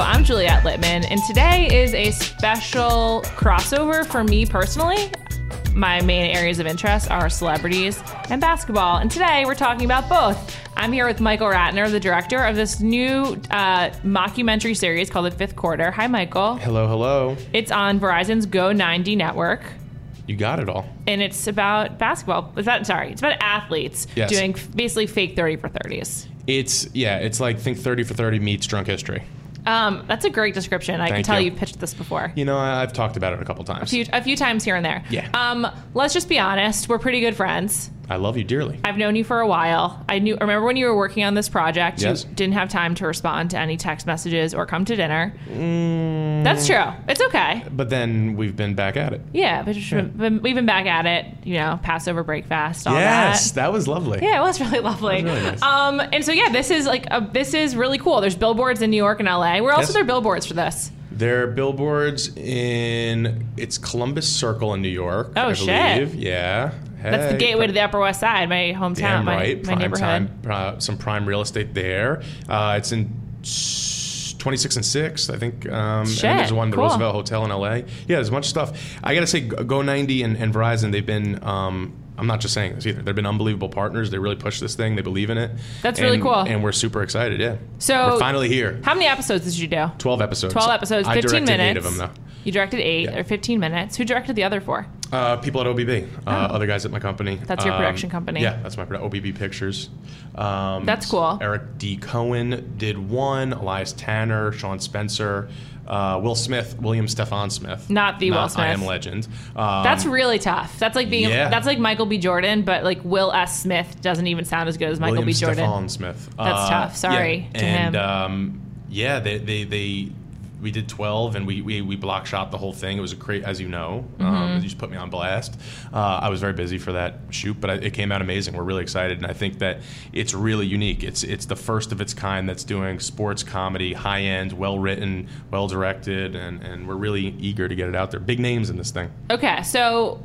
I'm Juliet Litman, and today is a special crossover for me personally. My main areas of interest are celebrities and basketball, and today we're talking about both. I'm here with Michael Ratner, the director of this new uh, mockumentary series called The Fifth Quarter. Hi, Michael. Hello, hello. It's on Verizon's Go 90 network. You got it all. and it's about basketball. Is that sorry? It's about athletes Yes. doing f- basically fake thirty for thirties. It's yeah, it's like think 30 for 30 meets drunk history. Um, that's a great description. I can tell you. you. have pitched this before. You know, I- I've talked about it a couple times. A few, a few times here and there. Yeah. Um, let's just be honest. We're pretty good friends. I love you dearly. I've known you for a while. I knew. Remember when you were working on this project? Yes. You didn't have time to respond to any text messages or come to dinner. That's true. It's okay. But then we've been back at it. Yeah, but been- we've been back at it. You know, Passover breakfast, all yes, that. that was lovely. Yeah, it was really lovely. Was really nice. Um, and so yeah, this is like a, this is really cool. There's billboards in New York and LA. Where else Yes. are there billboards for this? There are billboards in it's Columbus Circle in New York. Oh, I shit. believe. Yeah. That's the Hey, gateway to the Upper West Side, my hometown, my, right. my prime neighborhood. time. Uh, some prime real estate there. Uh, it's in. 26 and 6, I think. Um, Shit, and there's one, the cool. Roosevelt Hotel in LA. Yeah, there's a bunch of stuff. I got to say, Go 90 and, and Verizon, they've been, um, I'm not just saying this either, they've been unbelievable partners. They really push this thing, they believe in it. That's really cool. And we're super excited, yeah. So- we're finally here. How many episodes did you do? 12 episodes. 12 episodes, I 15 directed minutes. eight of them, though. You directed eight Yeah. or 15 minutes. Who directed the other four? Uh, people at OBB, uh, other guys at my company. Oh. That's your Um, production company. Yeah, that's my OBB Pictures. Um, That's cool. Eric D. Cohen did one. Elias Tanner, Sean Spencer, uh, Will Smith, William Stefan Smith. Not the Will Smith. I Am Legend. Um, That's really tough. That's like being yeah. that's like Michael B. Jordan, but like Will S. Smith doesn't even sound as good as Michael William B. Jordan. Stefan Smith. That's tough. Sorry yeah. to and, him. Um, yeah, they, they, they, we did 12 and we, we, we block shot the whole thing. It was a great, as you know, Mm-hmm. um, you just put me on blast. Uh, I was very busy for that shoot, but I, it came out amazing. We're really excited. And I think that it's really unique. It's, it's the first of its kind that's doing sports comedy, high end, well written, well directed. And, and we're really eager to get it out there. Big names in this thing. Okay, so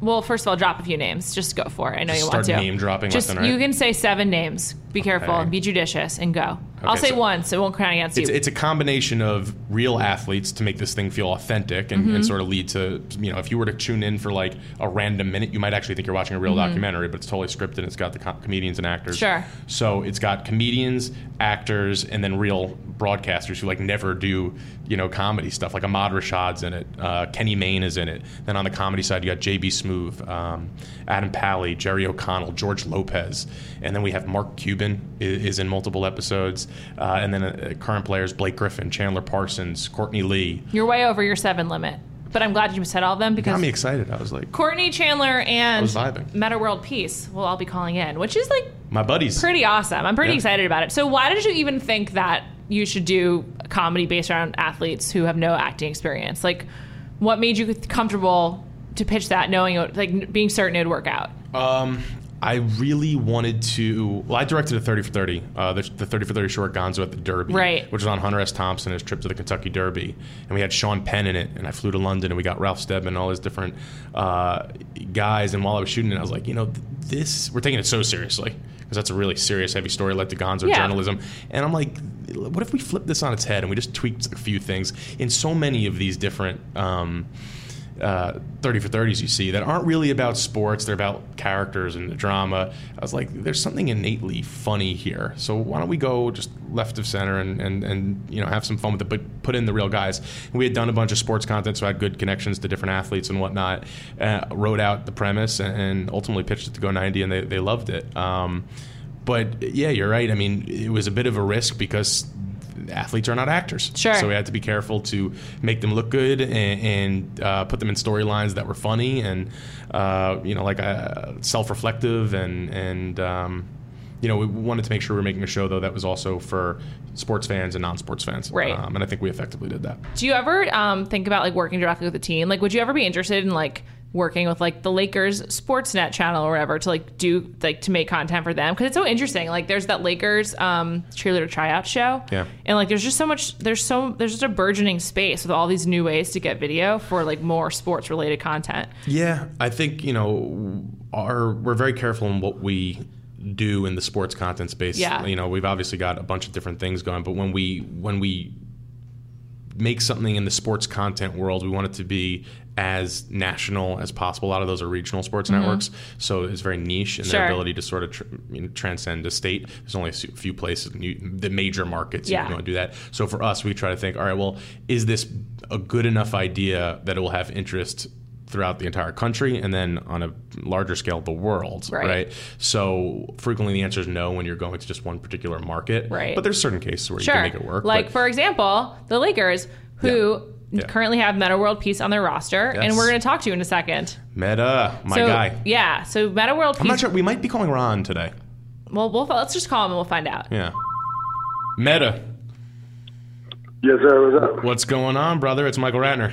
well, first of all, drop a few names. Just go for it. I know Just you want to. start name dropping Just right? you can say seven names. Be careful Okay. and be judicious and go. I'll say so- one, so it won't count against it's, you. it's a combination of real athletes to make this thing feel authentic and, Mm-hmm. and sort of lead to you know if you were to tune in for like a random minute you might actually think you're watching a real documentary but it's totally scripted it's got the com- comedians and actors Mm-hmm. Sure. so it's got comedians actors and then real broadcasters who like never do you know comedy stuff like Ahmad Rashad's in it uh, Kenny Mayne is in it then on the comedy side you got JB Smoove um, Adam Pally Jerry O'Connell George Lopez and then we have Mark Cuban is, is in multiple episodes uh, and then uh, current players Blake Griffin Chandler Parsons Courtney Lee You're way over your seven limit. But I'm glad you said all of them because got because me excited I was like Courtney Chandler and. Metta World Peace will all be calling in, which is like my buddies pretty awesome. I'm pretty Yeah. excited about it. So why did you even think that you should do a comedy based around athletes who have no acting experience? Like, what made you comfortable to pitch that, knowing it, like being certain it'd work out? Um, I really wanted to. Well, I directed a 30 for 30, uh, the, the 30 for 30 short Gonzo at the Derby, Right. which was on Hunter S. Thompson, his trip to the Kentucky Derby. And we had Sean Penn in it, and I flew to London, and we got Ralph Steadman and all his different uh, guys. And while I was shooting it, I was like, you know, th- this, we're taking it so seriously. Because that's a really serious, heavy story like the Gonzo Yeah. journalism. And I'm like, what if we flip this on its head and we just tweaked a few things in so many of these different. Um, uh, 30 for 30s you see that aren't really about sports. They're about characters and the drama. I was like there's something innately funny here. So why don't we go just left of center and, and, and you know have some fun with it but put in the real guys. And we had done a bunch of sports content so i had good connections to different athletes and whatnot. Uh, wrote out the premise and, and ultimately pitched it to go 90 and they, they loved it. Um, but yeah you're right. I mean it was a bit of a risk because athletes are not actors. Sure. So we had to be careful to make them look good and, and uh, put them in storylines that were funny and uh, you know like uh, self-reflective and and um, you know we wanted to make sure we were making a show though that was also for sports fans and non-sports fans. Right. Um, and I think we effectively did that. Do you ever um, think about like working directly with a team? Like, would you ever be interested in like working with like the Lakers Sportsnet channel or whatever to like do like to make content for them? Because it's so interesting. Like, there's that Lakers um, cheerleader tryout show. Yeah. And like, there's just so much. There's so there's just a burgeoning space with all these new ways to get video for like more sports related content. Yeah, I think you know our we're very careful in what we do in the sports content space. Yeah. you know we've obviously got a bunch of different things going, but when we when we make something in the sports content world, we want it to be as national as possible. A lot of those are regional sports networks, so it's very niche in Mm-hmm. Sure. their ability to sort of tr- you know, transcend a state. There's only a few places, you, the major markets, Yeah. you want to do that. So for us, we try to think, all right, well, is this a good enough idea that it will have interest throughout the entire country and then on a larger scale the world Right. right, so frequently the answer is no when you're going to just one particular market Right. but there's certain cases where Sure. you can make it work Like but- for example, the Lakers, who Yeah. Currently have Metta World Peace on their roster, and we're going to talk to you in a second. metta my so, guy Yeah. So Metta World i'm not sure we might be calling ron today Well, we'll let's just call him and we'll find out. yeah metta Yes, sir. What's up? what's going on brother it's michael ratner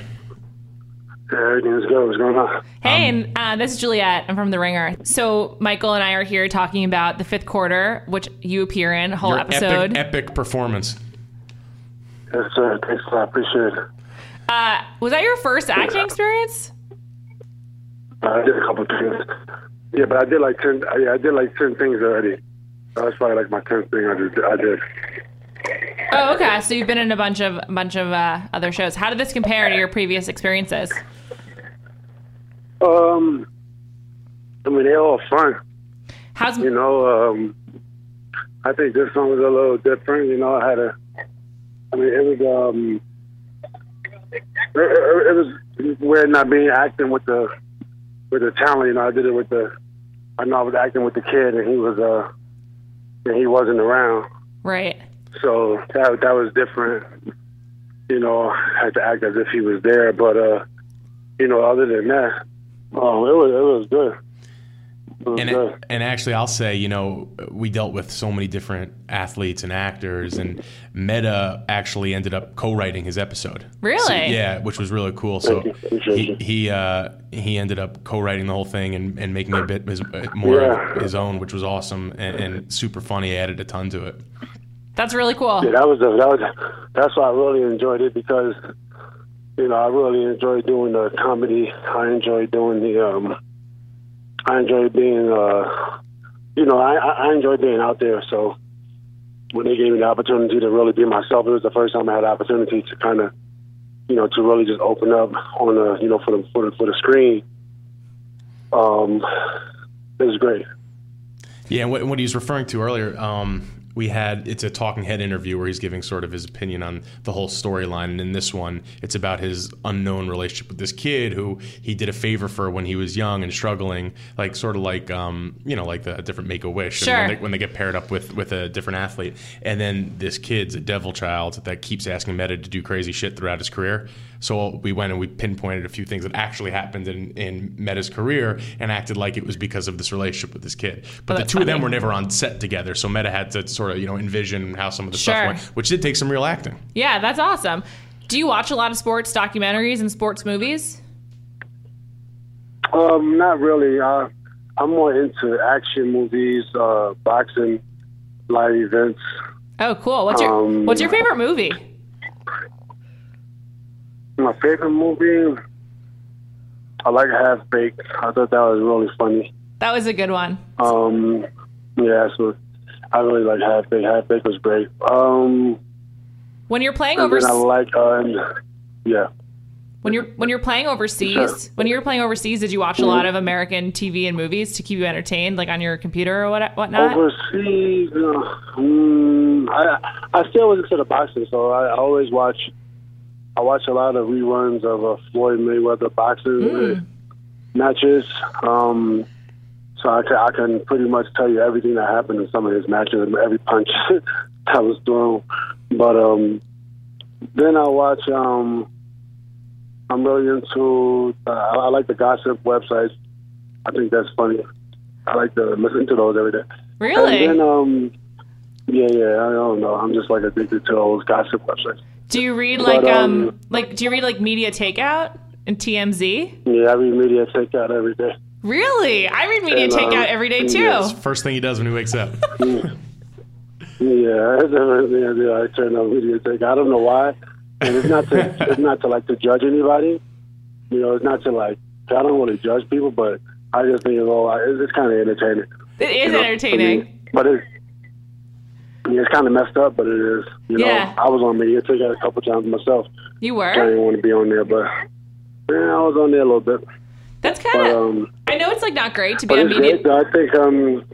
Yeah, everything's good. What's going on? Hey, Um, and uh, this is Juliet. I'm from The Ringer. So Michael and I are here talking about the fifth quarter, which you appear in, a whole Your episode. epic epic performance Yes, sir. Thanks a lot. Appreciate it. Uh, was that your first acting experience? Uh, I did a couple things. Yeah, but I did like ten. uh, Yeah, I did like ten things already. That was probably like my tenth thing I did. I did. Oh, okay. So you've been in a bunch of bunch of uh, other shows. How did this compare to your previous experiences? Um, I mean, they're all fun. How's You know, um, I think this one was a little different. You know, I had a. I mean, it was um, it, it, it was weird not being acting with the with the talent. You know, I did it with the. I know I was acting with the kid, and he was uh, and he wasn't around. right? So that that was different. You know, I had to act as if he was there, but uh, you know, other than that, um, it was it was good. It was and good. and actually, I'll say, you know, we dealt with so many different athletes and actors, and Metta actually ended up co-writing his episode. Really? So, yeah, which was really cool. So Thank you. Appreciate he he uh, he ended up co-writing the whole thing and, and making it a bit his, uh, more Yeah. of his own, which was awesome and, and super funny. He added a ton to it. That's really cool. Yeah, that was the, that was that's why I really enjoyed it because you know I really enjoyed doing the comedy. I enjoyed doing the um, I enjoyed being uh, you know I I enjoyed being out there. So when they gave me the opportunity to really be myself, it was the first time I had the opportunity to kind of you know to really just open up on the you know for the for the, for the screen. Um, it was great. Yeah, and what, what he was referring to earlier, um, we had it's a talking head interview where he's giving sort of his opinion on the whole storyline, and in this one, it's about his unknown relationship with this kid who he did a favor for when he was young and struggling, like sort of like um, you know like the different Make a Wish, Sure. when, they, when they get paired up with with a different athlete, and then this kid's a devil child that keeps asking Metta to do crazy shit throughout his career. So we went and we pinpointed a few things that actually happened in, in Metta's career and acted like it was because of this relationship with this kid. But the that's two of them were never on set together, so Metta had to sort of you know envision how some of the Sure. stuff went, which did take some real acting. Yeah, that's awesome. Do you watch a lot of sports documentaries and sports movies? Um, not really. Uh, I'm more into action movies, uh, boxing, live events. Oh, cool. What's your Um, What's your favorite movie? My favorite movie, I like Half Baked. I thought that was really funny. That was a good one. Um, yeah, so I really like Half Baked. Half Baked was great. Um, When you're playing then I overseas, like, and- yeah. when you're when you're playing overseas, when you were playing overseas, did you watch a lot of American TV and movies to keep you entertained, like on your computer or what whatnot? Overseas, uh, mm, I I still was into the boxing, so I always watch. I watch a lot of reruns of uh, Floyd Mayweather boxing uh, matches. Um, so I can, I can pretty much tell you everything that happened in some of his matches and every punch that was thrown. But um, then I watch. Um, I'm really into. Uh, I I like the gossip websites. I think that's funny. I like to listen to those every day. really? And then, um, yeah, yeah, I don't know. I'm just like addicted to those gossip websites. Do you read like but, um, um, like do you read like Media Takeout and TMZ? Yeah, I read media takeout every day. Really? I read Media And, um, Takeout every day too. yes. First thing he does when he wakes up. Yeah, yeah, yeah, I turn on media takeout. I don't know why, and it's not to it's not to like to judge anybody. You know, it's not to like I don't want to judge people, but I just think oh, it's, it's kind of entertaining. It is you know, entertaining. I mean, but it's yeah, it's kind of messed up, but it is. You know, Yeah. I was on media takeout a couple times myself. You were. I didn't want to be on there, but yeah, I was on there a little bit. That's kind of. um, I know it's like not great to be on media. great. I think um,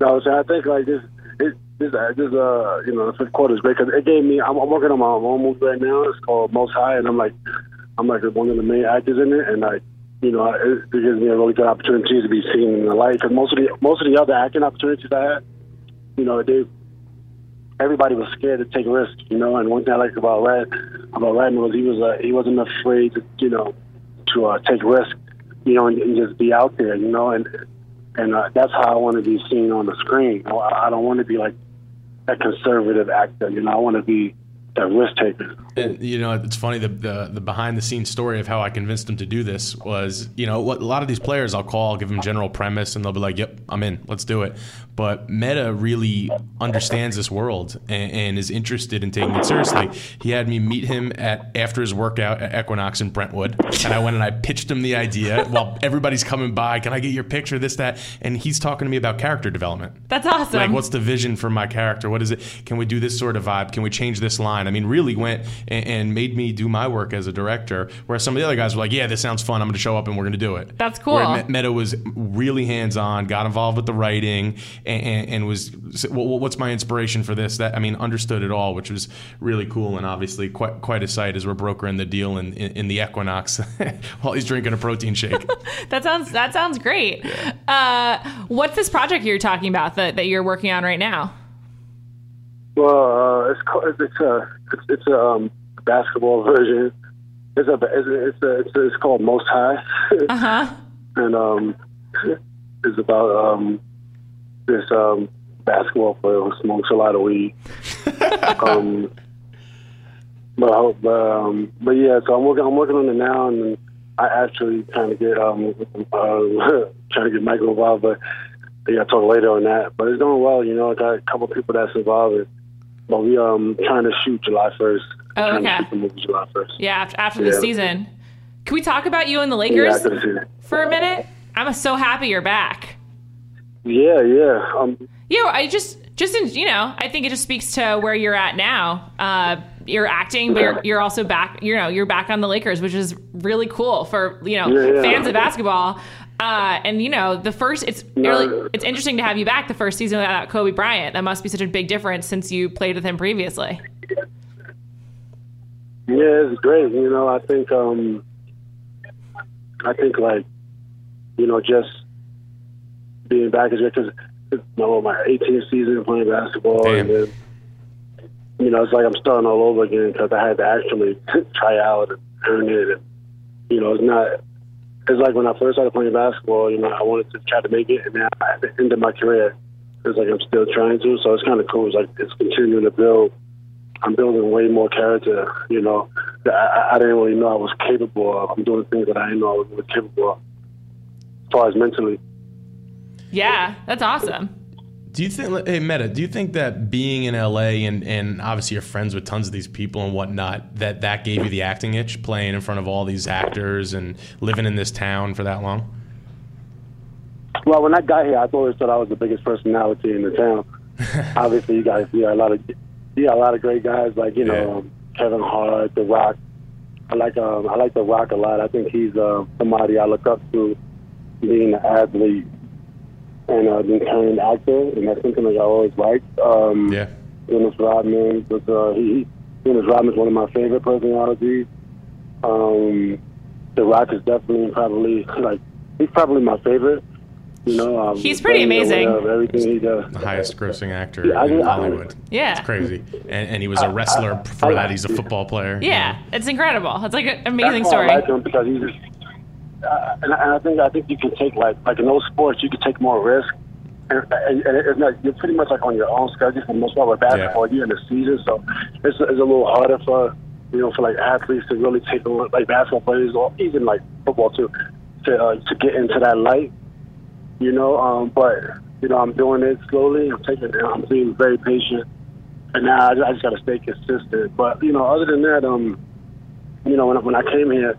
no, so I think like this, it, this, uh, this, uh, you know, the fifth quarter is great because it gave me. I'm, I'm working on my own movie right now. It's called Most High, and I'm like, I'm like one of the main actors in it, and like, you know, it, it gives me a really good opportunity to be seen in the light. Because most of the most of the other acting opportunities I had, you know, they everybody was scared to take risks, you know. And one thing I liked about Red, about Redman was he was uh, he wasn't afraid to, you know, to uh, take risks, you know, and, and just be out there, you know. And and uh, that's how I want to be seen on the screen. I, don't want to be like a conservative actor, you know. I want to be that risk taker. You know, it's funny the, the the behind the scenes story of how I convinced him to do this was, you know, what a lot of these players I'll call, I'll give them general premise, and they'll be like, "Yep, I'm in, let's do it." But Metta really understands this world and, and is interested in taking it seriously. He had me meet him at after his workout at Equinox in Brentwood, and I went and I pitched him the idea while everybody's coming by. Can I get your picture? This that, and he's talking to me about character development. That's awesome. Like, what's the vision for my character? What is it? Can we do this sort of vibe? Can we change this line? I mean, really went and, and made me do my work as a director. Whereas some of the other guys were like, "Yeah, this sounds fun. I'm going to show up and we're going to do it." That's cool. Where Metta was really hands on, got involved with the writing, and, and, and was, well, "What's my inspiration for this?" That I mean, understood it all, which was really cool and obviously quite quite a sight as we're brokering the deal in, in, in the Equinox while he's drinking a protein shake. That sounds that sounds great. Uh, what's this project you're talking about that, that you're working on right now? Well, uh, it's it's a it's, it's a um, basketball version. It's a it's a, it's, a, it's, a, it's called Most High, Uh huh. and um, it's about um, this um, basketball player who smokes a lot of weed. um, but I hope, um, but yeah, so I'm working I'm working on it now, and I actually trying to get um uh, trying to get Michael involved, but yeah, I'll talk later on that. But it's going well, you know. I got a couple people that's involved. But we um trying to shoot July first. Oh, okay. to shoot the movie July first. Yeah, after, after the season. Can we talk about you and the Yeah, Lakers season. for a minute? I'm so happy you're back. Yeah, yeah. Um, know, I just just in you know, I think it just speaks to where you're at now. Uh, you're acting, but you're, you're also back. You know, you're back on the Lakers, which is really cool for you know Yeah, yeah. fans of basketball. Uh, and you know, the first it's No. really it's interesting to have you back the first season without Kobe Bryant. That must be such a big difference since you played with him previously. Yeah, it's great. You know, I think um I think like you know just being back is because it's you know, my 18th season playing basketball, Damn. and then you know it's like I'm starting all over again because I had to actually try out and earn it. And, you know, it's not. It's like when I first started playing basketball. You know, I wanted to try to make it, and now at the end of my career, it's like I'm still trying to. So it's kind of cool. It's like it's continuing to build. I'm building way more character, you know, that I, I didn't really know I was capable of. I'm doing things that I didn't know I was really capable of, as far as mentally. Yeah, that's awesome. Do you think, hey Metta, do you think that being in LA and, and obviously you're friends with tons of these people and whatnot, that that gave you the acting itch, playing in front of all these actors and living in this town for that long? Well, when I got here, I always thought I was the biggest personality in the town. Obviously, you guys see a lot of got a lot of great guys like you know Yeah. um, Kevin Hart, The Rock. I like um, I like The Rock a lot. I think he's uh, somebody I look up to, being an athlete and uh, being turned actor, and that's something that I always liked. Um, Yeah. Dennis Rodman was uh, he Dennis Rodman's one of my favorite personalities. Um, the Rock is definitely probably like he's probably my favorite. You know, um, He's pretty amazing. of Everything he does. The highest grossing actor Yeah, in I- Hollywood. Yeah. It's crazy. And, and he was a wrestler. Before that, he's a football player. Yeah, it's incredible. It's like an amazing That's why story. I like him because he's just, uh, and, I- and I think I think you can take like like in those sports you can take more risk. And, and, and it's not, you're pretty much like on your own schedule for the most part with basketball. You're in the season, so it's, it's a little harder for you know for like athletes to really take on like basketball players or even like football too to uh, to get into that light. You know, um, but you know I'm doing it slowly. I'm taking it. I'm being very patient, and now I I just got to stay consistent. But you know, other than that, um, you know, when, when I came here,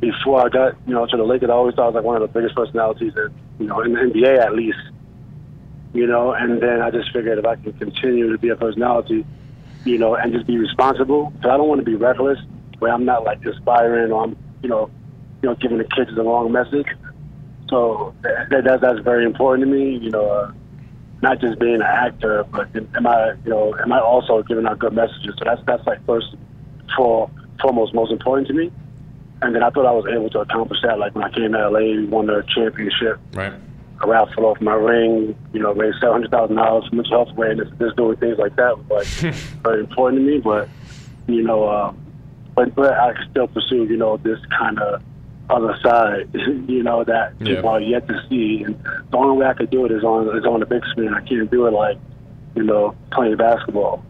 before I got, you know, to the Lakers, I always thought I was like one of the biggest personalities in, you know, in the NBA at least. You know, and then I just figured if I can continue to be a personality, you know, and just be responsible, because I don't want to be reckless. where I'm not like inspiring or I'm, you know, you know, giving the kids the wrong message. So that, that that's very important to me. You know, uh, not just being an actor, but am I, you know, am I also giving out good messages? So that's that's like first for foremost most important to me. And then I thought I was able to accomplish that. Like when I came to LA, won the championship. Right. I raffled off my ring, you know, raised seven hundred thousand dollars for mental health awareness. Just doing things like that was like very important to me. But you know, uh, but but I still pursue, you know, this kind of other side, you know, that Yeah. people are yet to see. And the only way I could do it is on is on the big screen. I can't do it like, you know, playing basketball.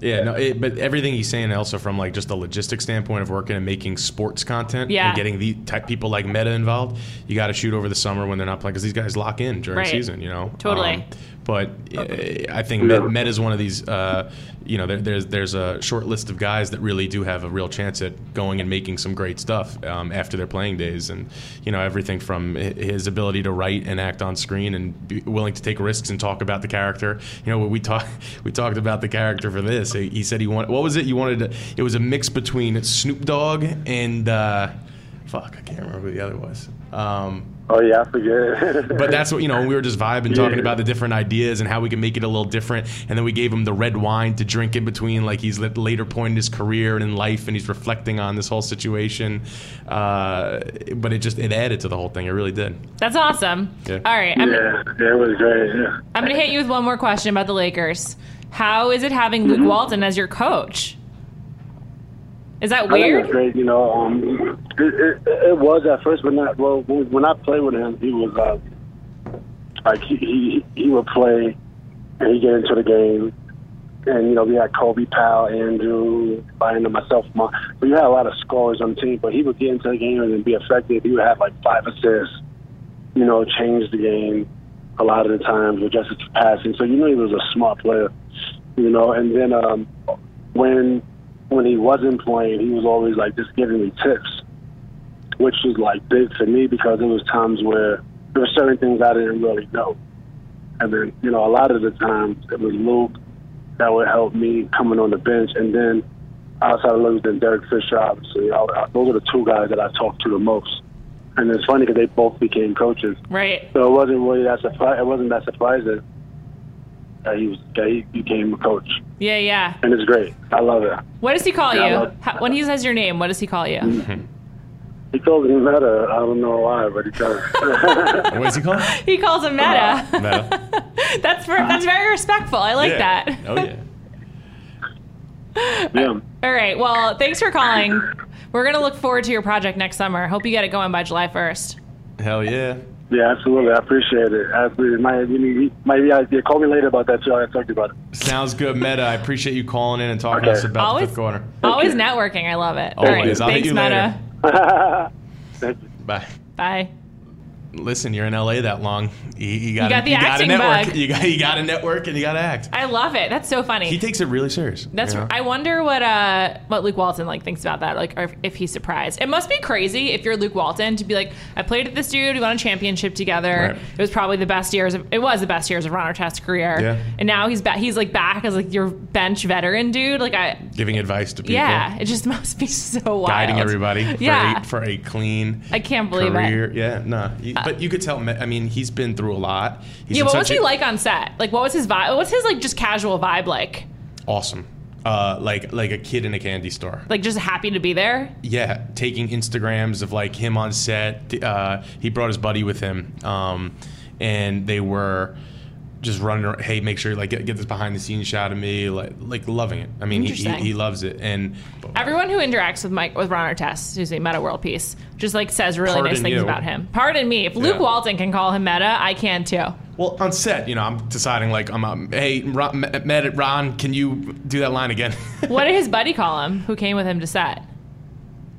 Yeah, no, it, but everything he's saying also from like just a logistic standpoint of working and making sports content Yeah. and getting the type people like Metta involved, you got to shoot over the summer when they're not playing because these guys lock in during Right. season, you know. Totally. Um, but uh, I think Met, Met is one of these. Uh, you know, there, there's there's a short list of guys that really do have a real chance at going and making some great stuff um, after their playing days, and you know everything from his ability to write and act on screen and be willing to take risks and talk about the character. You know, we talked we talked about the character for this. He said he wanted what was it? You wanted to, it was a mix between Snoop Dogg and uh, fuck, I can't remember who the other was. Um, Oh yeah, I forget. but that's what you know. We were just vibing, talking Yeah. about the different ideas and how we can make it a little different. And then we gave him the red wine to drink in between, like he's at the later point in his career and in life, and he's reflecting on this whole situation. Uh, but it just it added to the whole thing. It really did. That's awesome. Yeah. All right, I'm, yeah, yeah, it was great. Yeah. I'm going to hit you with one more question about the Lakers. How is it having Luke Walton as your coach? Is that weird? it's great. You know, um, it, it, it was at first, but not. Well, when when I played with him, he was uh, like he, he he would play and he get into the game, and you know we had Kobe Pau, Andrew, Bynum, and myself. My, we had a lot of scorers on the team, but he would get into the game and be effective. He would have like five assists. You know, change the game a lot of the times with just his passing. So you knew he was a smart player. You know, and then um, when when he wasn't playing, he was always like just giving me tips, which was like big for me because there was times where there were certain things I didn't really know, and then you know a lot of the times it was Luke that would help me coming on the bench, and then outside of Luke, then Derek Fisher, obviously, I, I, those are the two guys that I talked to the most. And it's funny because they both became coaches, Right. so it wasn't really that surprise. It wasn't that surprising that he was that he became a coach, Yeah, yeah. and it's great. I love it. What does he call Yeah, you? love- How, when he says your name, what does he call you? He calls me Metta. I don't know why, but he does. What is he called? He calls him Metta. Metta. that's ver- that's very respectful. I like Yeah. that. Oh yeah. yeah. All right. Well, thanks for calling. We're gonna look forward to your project next summer. Hope you get it going by July 1st. Hell yeah. Yeah, absolutely. I appreciate it. Absolutely. Might, maybe, maybe yeah, yeah, call me later about that too. I talked to you about it. Sounds good, Metta. I appreciate you calling in and talking to us about Always- the fifth quarter. Always networking. I love it. All right. Always. I'll Thanks, you Metta. Thank you. Bye. Bye. Listen, you're in LA that long. You, you got got the you got a acting network. bug. You got you got a network and you got to act. I love it. That's so funny. He takes it really serious. That's. you know? I wonder what uh what Luke Walton like thinks about that. Like, or if, if he's surprised. It must be crazy if you're Luke Walton to be like, I played with this dude. We won a championship together. Right. It was probably the best years. Of, it was the best years of Ron Artest's career. Yeah. And now he's back. He's like back as like your bench veteran dude. Like I. giving advice to people. Yeah. It just must be so wild. Guiding everybody for, Yeah. a, for a clean I can't believe it. Uh. Yeah, no. But you could tell. I mean, he's been through a lot. He's Yeah. What was he a- like on set? Like, what was his vibe? What's his like just casual vibe like? Awesome. Uh, like like a kid in a candy store. Like just happy to be there. Yeah, taking Instagrams of like him on set. Uh, he brought his buddy with him, um, and they were just running. ar- Hey, make sure like get, get this behind the scenes shot of me. Like like loving it. I mean, he, he, he loves it. And Everyone who interacts with Mike with Ron Artest, who's a Metta World Peace just like says really nice things you. about him. Pardon me. If Luke Yeah. Walton can call him Metta, I can too. well, on set, you know, I'm deciding like I'm. Um, hey, Ron, Ron, can you do that line again? What did his buddy call him? Who came with him to set?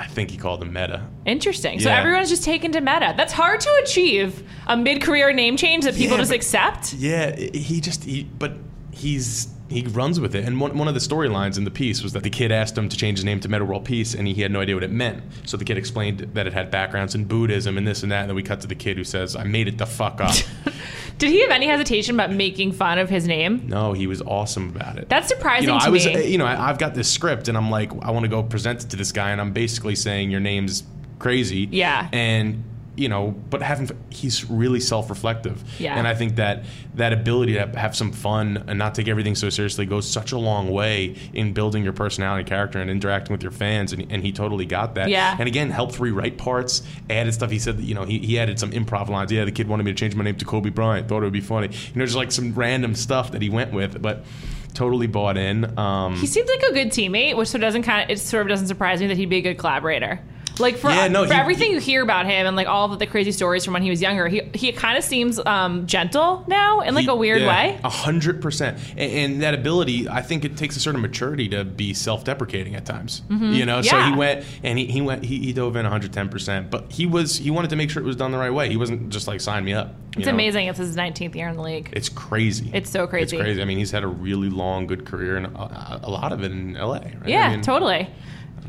I think he called him Metta. Interesting. So everyone's just taken to Metta. That's hard to achieve. A mid-career name change that people Yeah, just but- accept. Yeah, he just he, but he's he runs with it. And one, one of the storylines in the piece was that the kid asked him to change his name to Metta World Peace, and he had no idea what it meant. So the kid explained that it had backgrounds in Buddhism and this and that. And then we cut to the kid who says, "I made it the fuck up." Did he have any hesitation about making fun of his name? No, he was awesome about it. That's surprising you know, to I was, me. you know, I, I've got this script, and I'm like, I want to go present it to this guy, and I'm basically saying your name's crazy. Yeah. And you know, but having he's really self-reflective. Yeah. And I think that that ability to have some fun and not take everything so seriously goes such a long way in building your personality, character, and interacting with your fans. And, and he totally got that. Yeah. And again, helped rewrite parts, added stuff. He said, that, you know, he, he added some improv lines. Yeah, the kid wanted me to change my name to Kobe Bryant. Thought it would be funny. You know, just like some random stuff that he went with, but totally bought in. Um, he seems like a good teammate, which so doesn't kind of it sort of doesn't surprise me that he'd be a good collaborator. Like for, Yeah, no, for he- everything you hear about him and like all of the crazy stories from when he was younger, he he kind of seems um, gentle now in like He- a weird yeah, way. A hundred percent, and, that ability, I think it takes a certain maturity to be self-deprecating at times. You know, so Mm-hmm. He went and he, he went he, he dove in 110 percent, but he was he wanted to make sure it was done the right way. He wasn't just like sign me up. It's know? amazing. It's his 19th year in the league. It's crazy. It's so crazy. It's crazy. I mean, he's had a really long, good career, and a, a lot of it in LA. Right? Yeah, I mean, totally.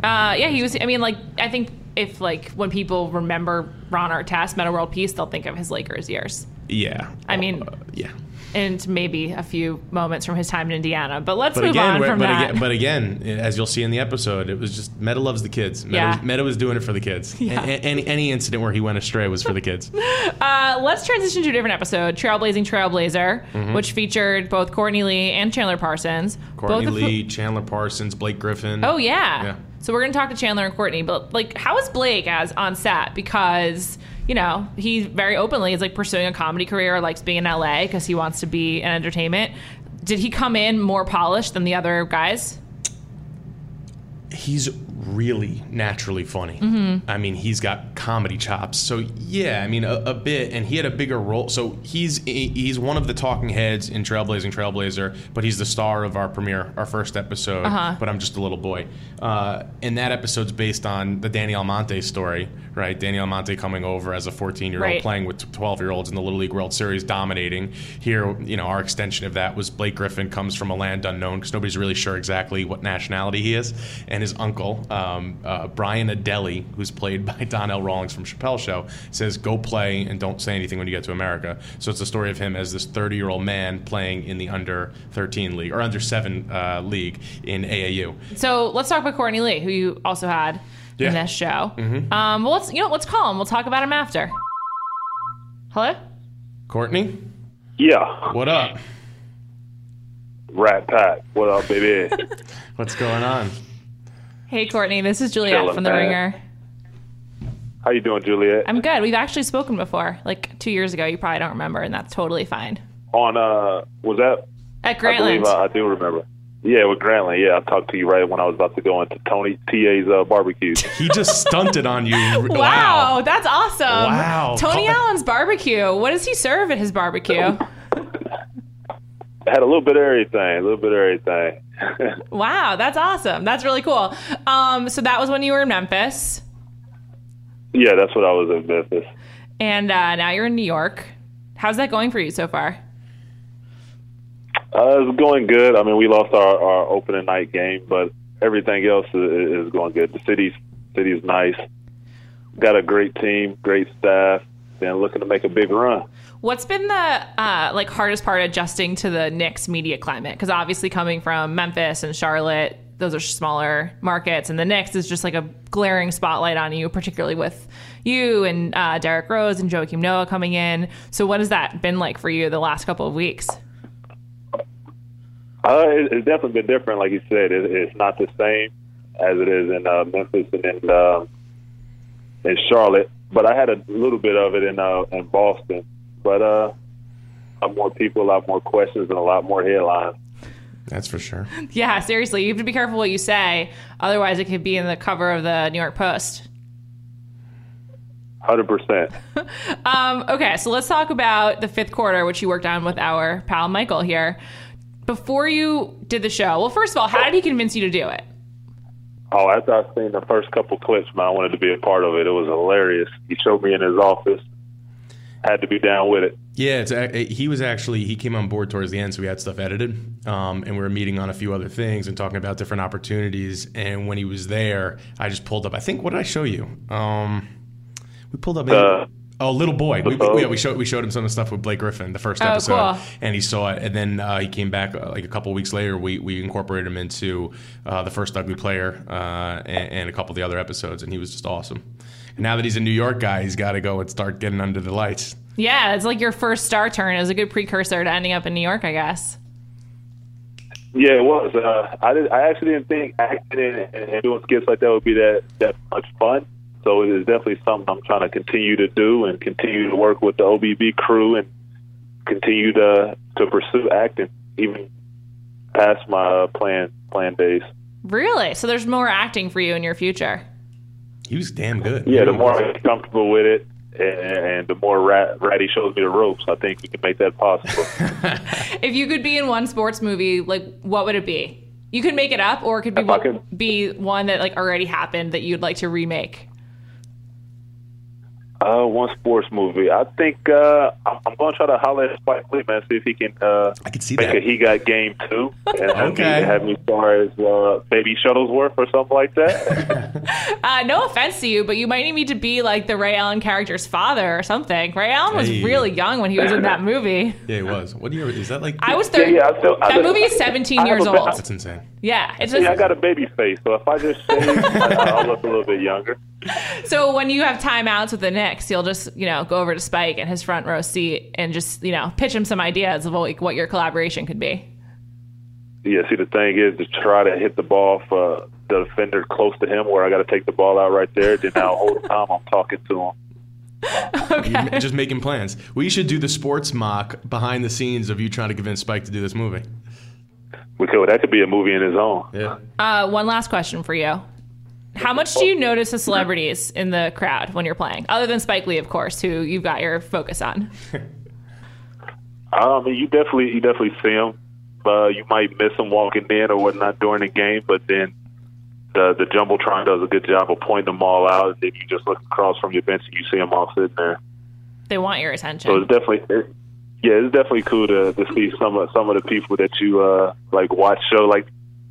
Uh, yeah, he was. I mean, like, I think if like when people remember Ron Artest, Metta World Peace, they'll think of his Lakers years, Yeah. I mean- Uh, yeah. and maybe a few moments from his time in Indiana. But let's But move again, on but from that. again, but again, as you'll see in the episode, it was just Metta loves the kids. Metta, Yeah. was, Metta was doing it for the kids. Yeah. A- any any incident where he went astray was for the kids. Uh, let's transition to a different episode, Trailblazing Trailblazer, Mm-hmm. which featured both Courtney Lee and Chandler Parsons. Courtney both who- Lee, Chandler Parsons, Blake Griffin. Oh yeah. Yeah. So we're gonna talk to Chandler and Courtney, but like, how is Blake as on set? Because you know he very openly is like pursuing a comedy career, or likes being in LA because he wants to be in entertainment. Did he come in more polished than the other guys? he's really naturally funny. Mm-hmm. I mean, he's got comedy chops. So yeah, I mean, a, a bit, and he had a bigger role. So he's he's one of the talking heads in Trailblazing Trailblazer, but he's the star of our premiere, our first episode. Uh-huh. But I'm just a little boy. Uh, and that episode's based on the Danny Almonte story, right? Danny Almonte coming over as a 14 year old, Right. playing with 12 year olds in the Little League World Series, dominating. Here, you know, our extension of that was Blake Griffin comes from a land unknown because nobody's really sure exactly what nationality he is, and his uncle, um, uh, Brian Adeli, who's played by Donnell Rawlings from Chappelle Show, says, "Go play and don't say anything when you get to America." So it's the story of him as this 30 year old man playing in the under 13 league or under seven uh, league in AAU. So let's talk about Courtney Lee, who you also had Yeah. in this show. Um, well, let's you know let's call him. We'll talk about him after. Hello. Courtney, Yeah, what up? Rat Pack. What up, baby? What's going on? Hey, Courtney. This is Juliet Chilling, from The man. Ringer. How you doing, Juliet? I'm good. We've actually spoken before, like two years ago. You probably don't remember, and that's totally fine. On uh, was that? At Grantland? I Grantland. believe I, I do remember. Yeah, with Grantland. Yeah, I talked to you right when I was about to go into Tony TA's uh, barbecue. He just stunted on you. Wow, that's awesome. Wow. Tony Allen's barbecue. What does he serve at his barbecue? Had a little bit of everything. A little bit of everything. wow, that's awesome. That's really cool. Um, so that was when you were in Memphis, yeah, that's what I was in Memphis. and uh, now you're in New York. How's that going for you so far? Uh, it's going good. I mean, we lost our, our opening night game, but everything else is, is going good. The city's city's nice. Got a great team, great staff, and looking to make a big run. What's been the uh, like hardest part adjusting to the Knicks media climate? Because obviously coming from Memphis and Charlotte, those are smaller markets, and the Knicks is just like a glaring spotlight on you, particularly with you and uh, Derrick Rose and Joakim Noah coming in. So what has that been like for you the last couple of weeks? Uh, it, it's definitely been different. Like you said, it, it's not the same as it is in uh, Memphis and in uh, in Charlotte. But I had a little bit of it in uh, in Boston. But uh, a lot more people, a lot more questions, and a lot more headlines. That's for sure. Yeah, seriously, you have to be careful what you say, otherwise it could be in the cover of the New York Post. Hundred percent. Um, okay, so let's talk about the fifth quarter, which you worked on with our pal Michael here. Before you did the show, well, first of all, how did he convince you to do it? Oh, after I seen the first couple clips, man, I wanted to be a part of it. It was hilarious. He showed me in his office. Had to be down with it. Yeah, it's, a- he was actually he came on board towards the end, so we had stuff edited, um, and we were meeting on a few other things and talking about different opportunities. And when he was there, I just pulled up. I think what did I show you? Um, we pulled up. Uh, Oh, little boy. We, we, yeah, we showed we showed him some of the stuff with Blake Griffin the first Oh, episode, cool. and he saw it. And then uh, he came back uh, like a couple weeks later. We we incorporated him into uh, the first Ugly Player uh, and, and a couple of the other episodes, and he was just awesome. And now that he's a New York guy, he's got to go and start getting under the lights. Yeah, it's like your first star turn. It was a good precursor to ending up in New York, I guess. Yeah, it was. Uh, I did, I actually didn't think acting and, and doing skits like that would be that that much fun. So it is definitely something I'm trying to continue to do and continue to work with the OBB crew and continue to to pursue acting even past my uh, plan plan days. Really? So there's more acting for you in your future. He was damn good. Yeah, the more I get comfortable with it. And, and the more Rat, Ratty shows me the ropes, I think we can make that possible. If you could be in one sports movie, like what would it be? You could make it up, or it could be one, could- be one that like already happened that you'd like to remake. Uh, one sports movie. I think uh, I'm, I'm going to try to holler at Spike Lee, man, see if he can uh, I could see make that. a He Got Game too, and have Okay. me, have me star as uh, Baby Shuttlesworth or something like that. Uh, no offense to you, but you might need me to be like the Ray Allen character's father or something. Ray Allen was Hey. really young when he was in that movie. Yeah, he was. What year is that? Like I was yeah, 30. yeah. I still, I that just- movie is 17 years old. That's insane. Yeah, it's Yeah, I got a baby face, so if I just shave, I- I'll look a little bit younger. so when you have timeouts with the Knicks, you'll just you know go over to Spike in his front row seat and just you know pitch him some ideas of like what your collaboration could be. Yeah, see, the thing is to try to hit the ball for the defender close to him, where I got to take the ball out right there. Then now whole time I'm talking to him. You're just making plans. We should do the sports mock behind the scenes of you trying to convince Spike to do this movie. We could that could be a movie in his own. Yeah. Uh, one last question for you. How much do you notice the celebrities in the crowd when you're playing, other than Spike Lee, of course, who you've got your focus on? I mean, you definitely you definitely see them. Uh, you might miss them walking in or whatnot during the game, but then the the jumbotron does a good job of pointing them all out. And then you just look across from your bench and you see them all sitting there. They want your attention. So it's definitely, it, yeah, it's definitely cool to, to see some of some of the people that you uh like watch show. Like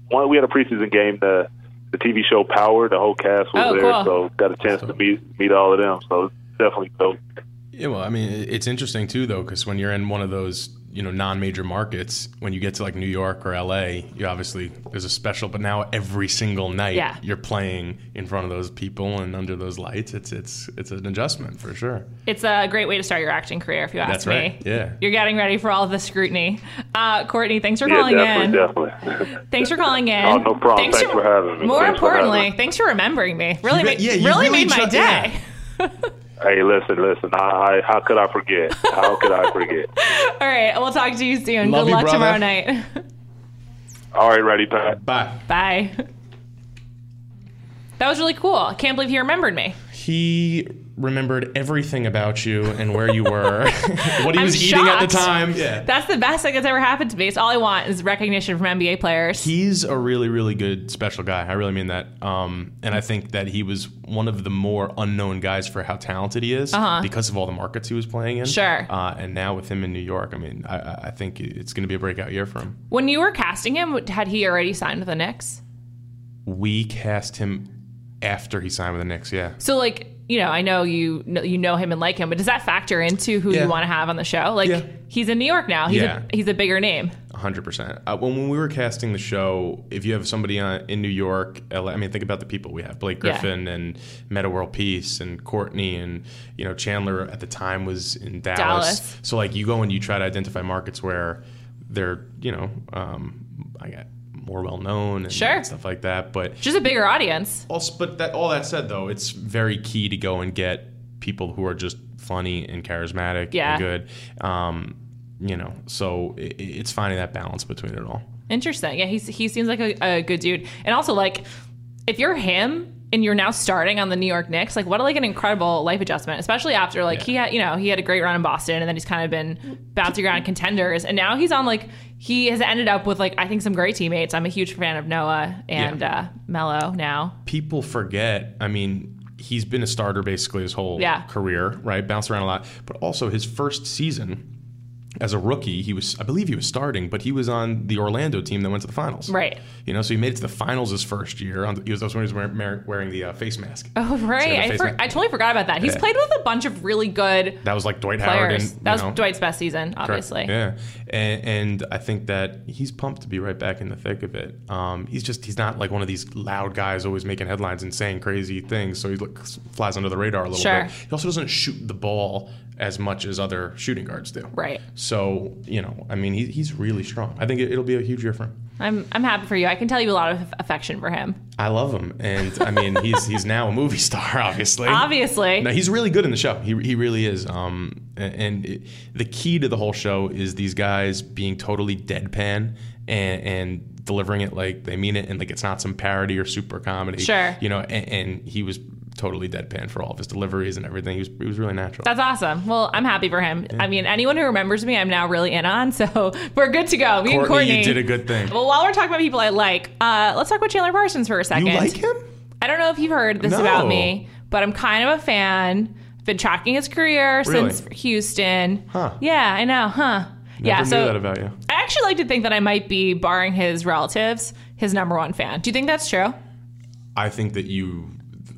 one, we had a preseason game, the the TV show Power. The whole cast was Oh, there, cool. so got a chance to meet meet all of them. So it's definitely dope. Yeah, well, I mean, it's interesting too, though, because when you're in one of those, you know, non-major markets, when you get to like New York or LA, you obviously there's a special. But now every single night, Yeah. you're playing in front of those people and under those lights. It's it's it's an adjustment for sure. It's a great way to start your acting career, if you ask That's me. right, yeah. You're getting ready for all of the scrutiny. Uh, Courtney, thanks for Yeah, calling definitely, in. definitely. Thanks for calling in. Oh, no problem. Thanks for having me. More Thanks for having importantly, me. thanks for remembering me. Really, You re- made, yeah, you really, really made my try- day. hey, listen, listen. I, I, how could I forget? How could I forget? All right, we'll talk to you soon. Love Good you, luck brother. tomorrow night. All right, ready, Pat. Bye. Bye. That was really cool. I can't believe he remembered me. He remembered everything about you and where you were, what he I'm was eating at the time. Yeah. That's the best thing that's ever happened to me. It's all I want is recognition from NBA players. He's a really, really good special guy. I really mean that. Um, and I think that he was one of the more unknown guys for how talented he is Uh-huh. because of all the markets he was playing in. Sure. Uh, and now with him in New York, I mean, I- I, I think it's going to be a breakout year for him. when you were casting him, had he already signed with the Knicks? We cast him after he signed with the Knicks. Yeah. So, like, you know, I know you know, you know him and like him, but does that factor into who Yeah. you want to have on the show? Like, Yeah. he's in New York now. He's Yeah. a he's a bigger name. hundred percent. Uh, when, when we were casting the show, if you have somebody on, in New York, LA, I mean, think about the people we have: Blake Yeah. Griffin and Metta World Peace and Courtney and you know Chandler at the time was in Dallas. Dallas. So like you go and you try to identify markets where they're you know um, I got more well known and Sure. stuff like that. But Just a bigger audience. also, but that all that said though, it's very key to go and get people who are just funny and charismatic Yeah. and good. Um, you know, so i it's finding that balance between it all. Interesting. Yeah, he's he seems like a, a good dude. And also, like, if you're him and you're now starting on the New York Knicks, like, what a, like an incredible life adjustment. Especially after like he had, you know, he had a great run in Boston, and then he's kind of been bouncing around contenders, and now he's on like he has ended up with like I think some great teammates. I'm a huge fan of Noah and uh, Melo now. People forget. I mean, he's been a starter basically his whole Yeah. career, right? Bounced around a lot, but also his first season as a rookie, he was I believe he was starting, but he was on the Orlando team that went to the finals. Right. You know, so he made it to the finals his first year. On the, he was that's when he was wearing, wearing the uh, face mask. Oh right, the I, for, mask- I totally forgot about that. He's Yeah. played with a bunch of really good That was like Dwight Howard. And, that was know, Dwight's best season, Correct. obviously. Yeah, and, and I think that he's pumped to be right back in the thick of it. Um, he's just he's not like one of these loud guys always making headlines and saying crazy things, so he looks, flies under the radar a little Sure. bit. He also doesn't shoot the ball as much as other shooting guards do. Right. So you know, I mean, he, he's really strong. I think it, it'll be a huge year for him. I'm I'm happy for you. I can tell you a lot of affection for him. I love him, and I mean, he's he's now a movie star, obviously. Obviously. No, he's really good in the show. He, he really is. Um, and and it, the key to the whole show is these guys being totally deadpan and, and delivering it like they mean it, and like it's not some parody or super comedy. Sure. You know, and, and he was totally deadpan for all of his deliveries and everything. He was he was really natural. That's awesome. Well, I'm happy for him. I mean, anyone who remembers me, I'm now really in on. So we're good to go. Me and Courtney, Courtney. you did a good thing. well, while we're talking about people I like, uh, let's talk about Chandler Parsons for a second. you like him? I don't know if you've heard this No. about me, but I'm kind of a fan. Been tracking his career Really? since Houston. Huh. Yeah, I know, huh? yeah, Never so that about you. I actually like to think that I might be, barring his relatives, his number one fan. Do you think that's true? I think that you.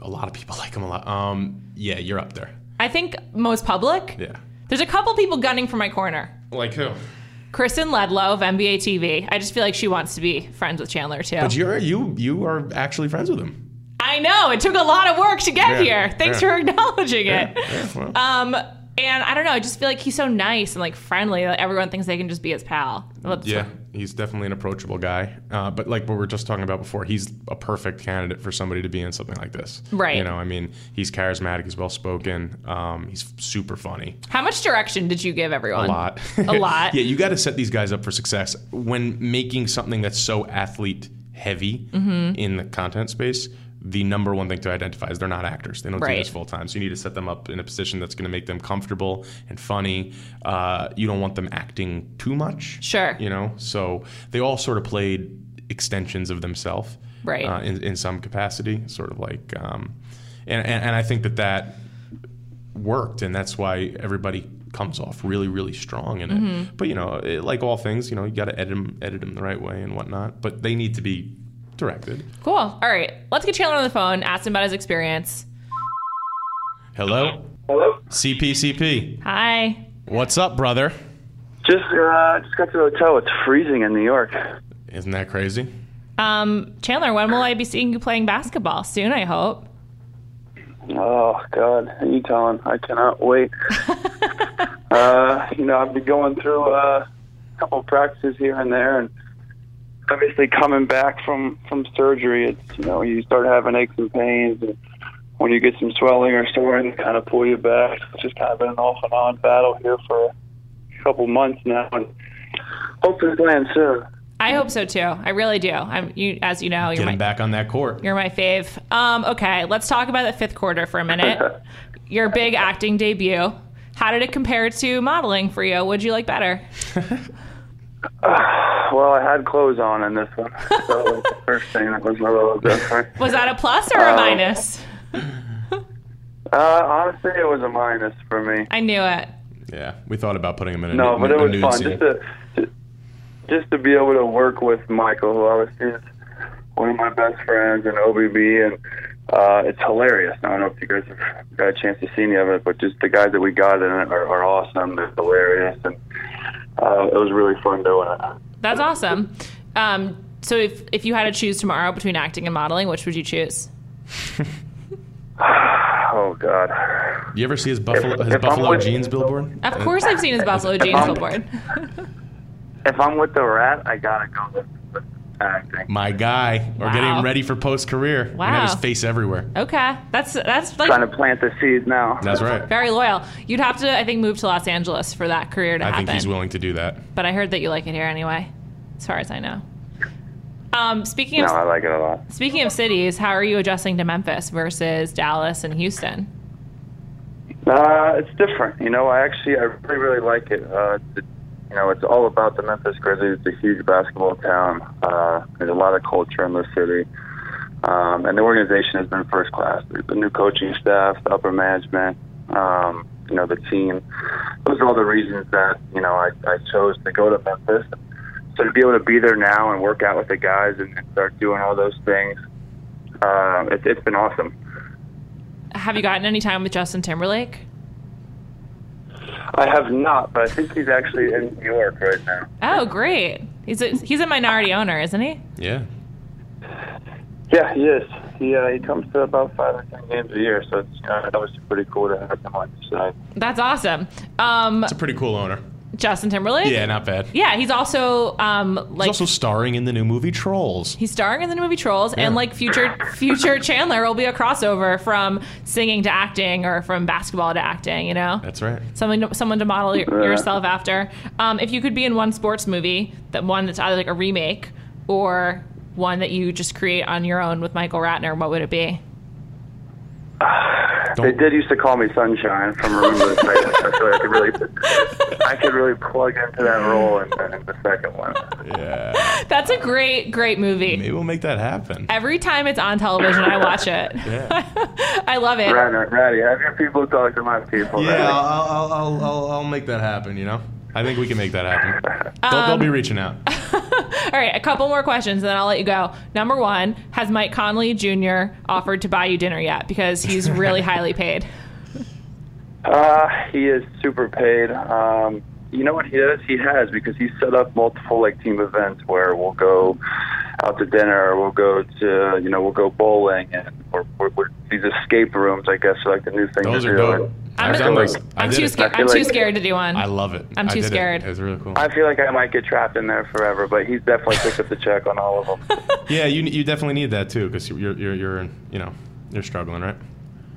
A lot of people like him a lot. Um, yeah, you're up there. I think most public. Yeah. There's a couple people gunning for my corner. Like who? Kristen Ledlow of NBA TV. I just feel like she wants to be friends with Chandler too. But you're you you are actually friends with him. I know it took a lot of work to get Yeah, here. Thanks yeah. for acknowledging it. Yeah, well. Um, and I don't know. I just feel like he's so nice and like friendly. Like everyone thinks they can just be his pal. That's- Yeah, he's definitely an approachable guy. Uh, but like what we were just talking about before, he's a perfect candidate for somebody to be in something like this. Right. You know, I mean, he's charismatic, he's well spoken, um, he's super funny. How much direction did you give everyone? A lot. A lot. yeah, you got to set these guys up for success when making something that's so athlete heavy Mm-hmm. in the content space. The number one thing to identify is they're not actors. They don't do this full time. So you need to set them up in a position that's going to make them comfortable and funny. Uh, you don't want them acting too much. Sure. You know, so they all sort of played extensions of themselves, Right. Uh, in, in some capacity, sort of like, um, and, and and I think that that worked, and that's why everybody comes off really, really strong in it. Mm-hmm. But you know, it, like all things, you know, you got to edit them, edit them the right way and whatnot. But they need to be directed. Cool. All right. Let's get Chandler on the phone. Ask him about his experience. Hello, Hello. CPCP. Hi. What's up, brother? Just uh, just got to the hotel. It's freezing in New York. Isn't that crazy? Um, Chandler, when will I be seeing you playing basketball? Soon, I hope. Oh God, who you telling? I cannot wait. uh, you know, I've been going through uh, a couple practices here and there, and obviously coming back from from surgery, it's you know you start having aches and pains, and when you get some swelling or soreness, they kind of pull you back. It's just kind of been an off and on battle here for a couple months now, and hopefully to land soon. I hope so too. I really do. I'm you, as you know, you're Get my back on that court. You're my fave. Um, okay, let's talk about the fifth quarter for a minute. Your big acting debut. How did it compare to modeling for you? What'd you like better? Well, I had clothes on in this one, so that was the first thing that was a little different. Was that a plus or a Um, minus? Uh, honestly, it was a minus for me. I knew it. Yeah, we thought about putting him in a, No, nu- but it was fun scene. just to to- just to be able to work with Michael, who obviously is one of my best friends, and OBB, and uh, it's hilarious. I don't know if you guys have got a chance to see any of it, but just the guys that we got in it are, are awesome. They're hilarious, and uh, it was really fun doing it. That's awesome. Um, so if if you had to choose tomorrow between acting and modeling, which would you choose? Oh God. you ever see his buffalo If- his if buffalo with- jeans billboard? Of course, I've seen his Buffalo Jeans billboard. If I'm with the rat, I gotta go with, with acting. My guy. We're Wow. getting ready for post career. We're have his face everywhere. Okay, that's that's like Trying to plant the seeds now. That's right. very loyal. You'd have to, I think, move to Los Angeles for that career to I happen. I think he's willing to do that. But I heard that you like it here anyway, as far as I know. Um, speaking No, of I like it a lot. speaking of cities, how are you adjusting to Memphis versus Dallas and Houston? Uh, it's different. You know, I actually, I really, really like it. Uh, it you know, it's all about the Memphis Grizzlies. It's a huge basketball town. Uh, there's a lot of culture in the city. Um, and the organization has been first class. The new coaching staff, the upper management. Um, you know the team. Those are all the reasons that you know I, I chose to go to Memphis. So to be able to be there now and work out with the guys and, and start doing all those things, uh, it, it's been awesome. Have you gotten any time with Justin Timberlake? I have not, but I think he's actually in New York right now. Oh, great. He's a, he's a minority owner, isn't he? Yeah. Yeah, he is. He uh, he comes to about five or ten games a year, so it's uh, that was pretty cool to have him on the side. That's awesome. Um, It's a pretty cool owner. Justin Timberlake? Yeah, not bad. Yeah, he's also um, like He's also starring in the new movie Trolls. He's starring in the new movie Trolls, and like future future Chandler will be a crossover from singing to acting or from basketball to acting. You know, That's right. Someone to, someone to model yourself after. Um, if you could be in one sports movie, that one that's either like a remake or one that you just create on your own with Michael Ratner, what would it be? They did used to call me Sunshine from Remember the Titans. I feel like I could really, I could really plug into that role in, in the second one. Yeah. That's a great, great movie. Maybe we'll make that happen. Every time it's on television, I watch it. Yeah. I love it. Ratty, Ratty, have your people talk to my people. Yeah, I'll, I'll, I'll, I'll, I'll make that happen, you know? I think we can make that happen. They'll, they'll be reaching out. All right, a couple more questions, and then I'll let you go. Number one, has Mike Conley Jr. offered to buy you dinner yet? Because he's really highly paid. Uh, he is super paid. Um, you know what he does? He has because he's set up multiple like team events where we'll go out to dinner, or we'll go to you know we'll go bowling, and or, or, or these escape rooms. I guess are like the new thing. Those are do. dope. And I'm, I've a- done those. I I'm too it. scared. I feel I'm too like- scared to do one. I love it. I'm too did it. scared. It was really cool. I feel like I might get trapped in there forever, but he's definitely picked up the check on all of them. Yeah, you you definitely need that too because you're you're you're you know you're struggling, right?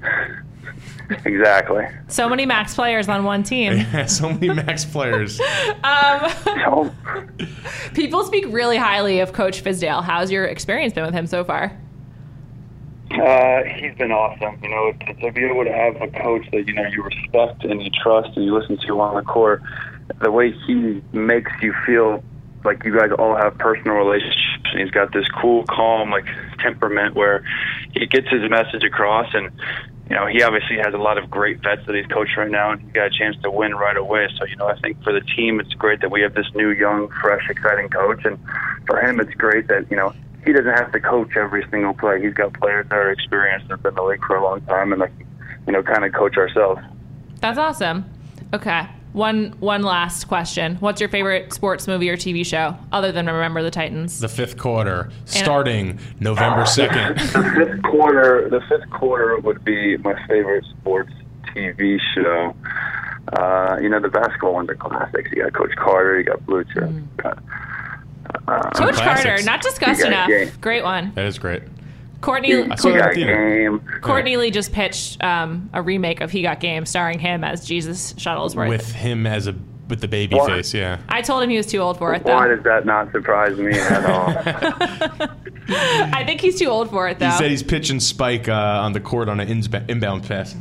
exactly. so many max players on one team. Yeah, so many max players. Um, people speak really highly of Coach Fizdale. How's your experience been with him so far? Uh, he's been awesome. You know, to, be able to have a coach that you know you respect and you trust and you listen to on the court, the way he makes you feel like you guys all have personal relationships. And he's got this cool, calm, like temperament where he gets his message across. And you know, he obviously has a lot of great vets that he's coached right now, and he got a chance to win right away. So you know, I think for the team, it's great that we have this new, young, fresh, exciting coach, and for him, it's great that you know he doesn't have to coach every single play. He's got players that are experienced and have been in the league for a long time, and like, you know, kind of coach ourselves. That's awesome. Okay. One one last question. What's your favorite sports movie or TV show other than Remember the Titans? The fifth quarter starting November second. The fifth quarter, the fifth quarter would be my favorite sports TV show. Uh, you know, the basketball ones are classics. You got Coach Carter, you got Blue Chip. Mm. Uh, Coach classics. Carter, not discussed You got enough. game. Great one. That is great. Courtney I saw you that got in theater. game. Courtney Lee just pitched um, a remake of He Got Game, starring him as Jesus Shuttlesworth. With him as a with the baby What? face, yeah. I told him he was too old for it, Why though. does that not surprise me at all? I think he's too old for it, though. He said he's pitching Spike uh, on the court on an insba- inbound pass.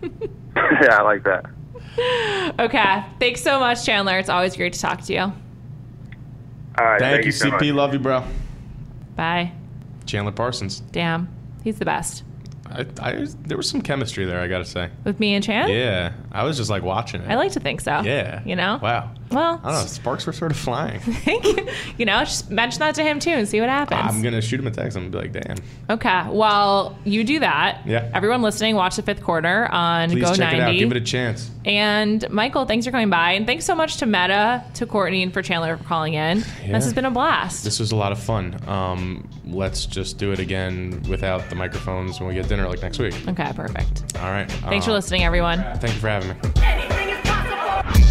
yeah, I like that. okay. Thanks so much, Chandler. It's always great to talk to you. All right, Thank, you, so CP. much. Love you, bro. Bye. Chandler Parsons. Damn. He's the best. I, I, there was some chemistry there, I gotta say. With me and Chan? Yeah, I was just like watching it. I like to think so. Yeah. You know? Wow. Well, I don't know. Sparks were sort of flying. thank you. You know, just mention that to him too and see what happens. I'm gonna shoot him a text. I'm gonna be like, "Damn, Okay. Well, you do that. Yeah. Everyone listening, watch the fifth quarter on please Go check 90. it out. Give it a chance." and Michael, thanks for coming by. And thanks so much to Metta, to Courtney, and for Chandler for calling in. Yeah. This has been a blast. This was a lot of fun. Um, let's just do it again without the microphones when we get dinner, like next week. okay, perfect. All right. Thanks Uh, for listening, everyone. Thank you for having me.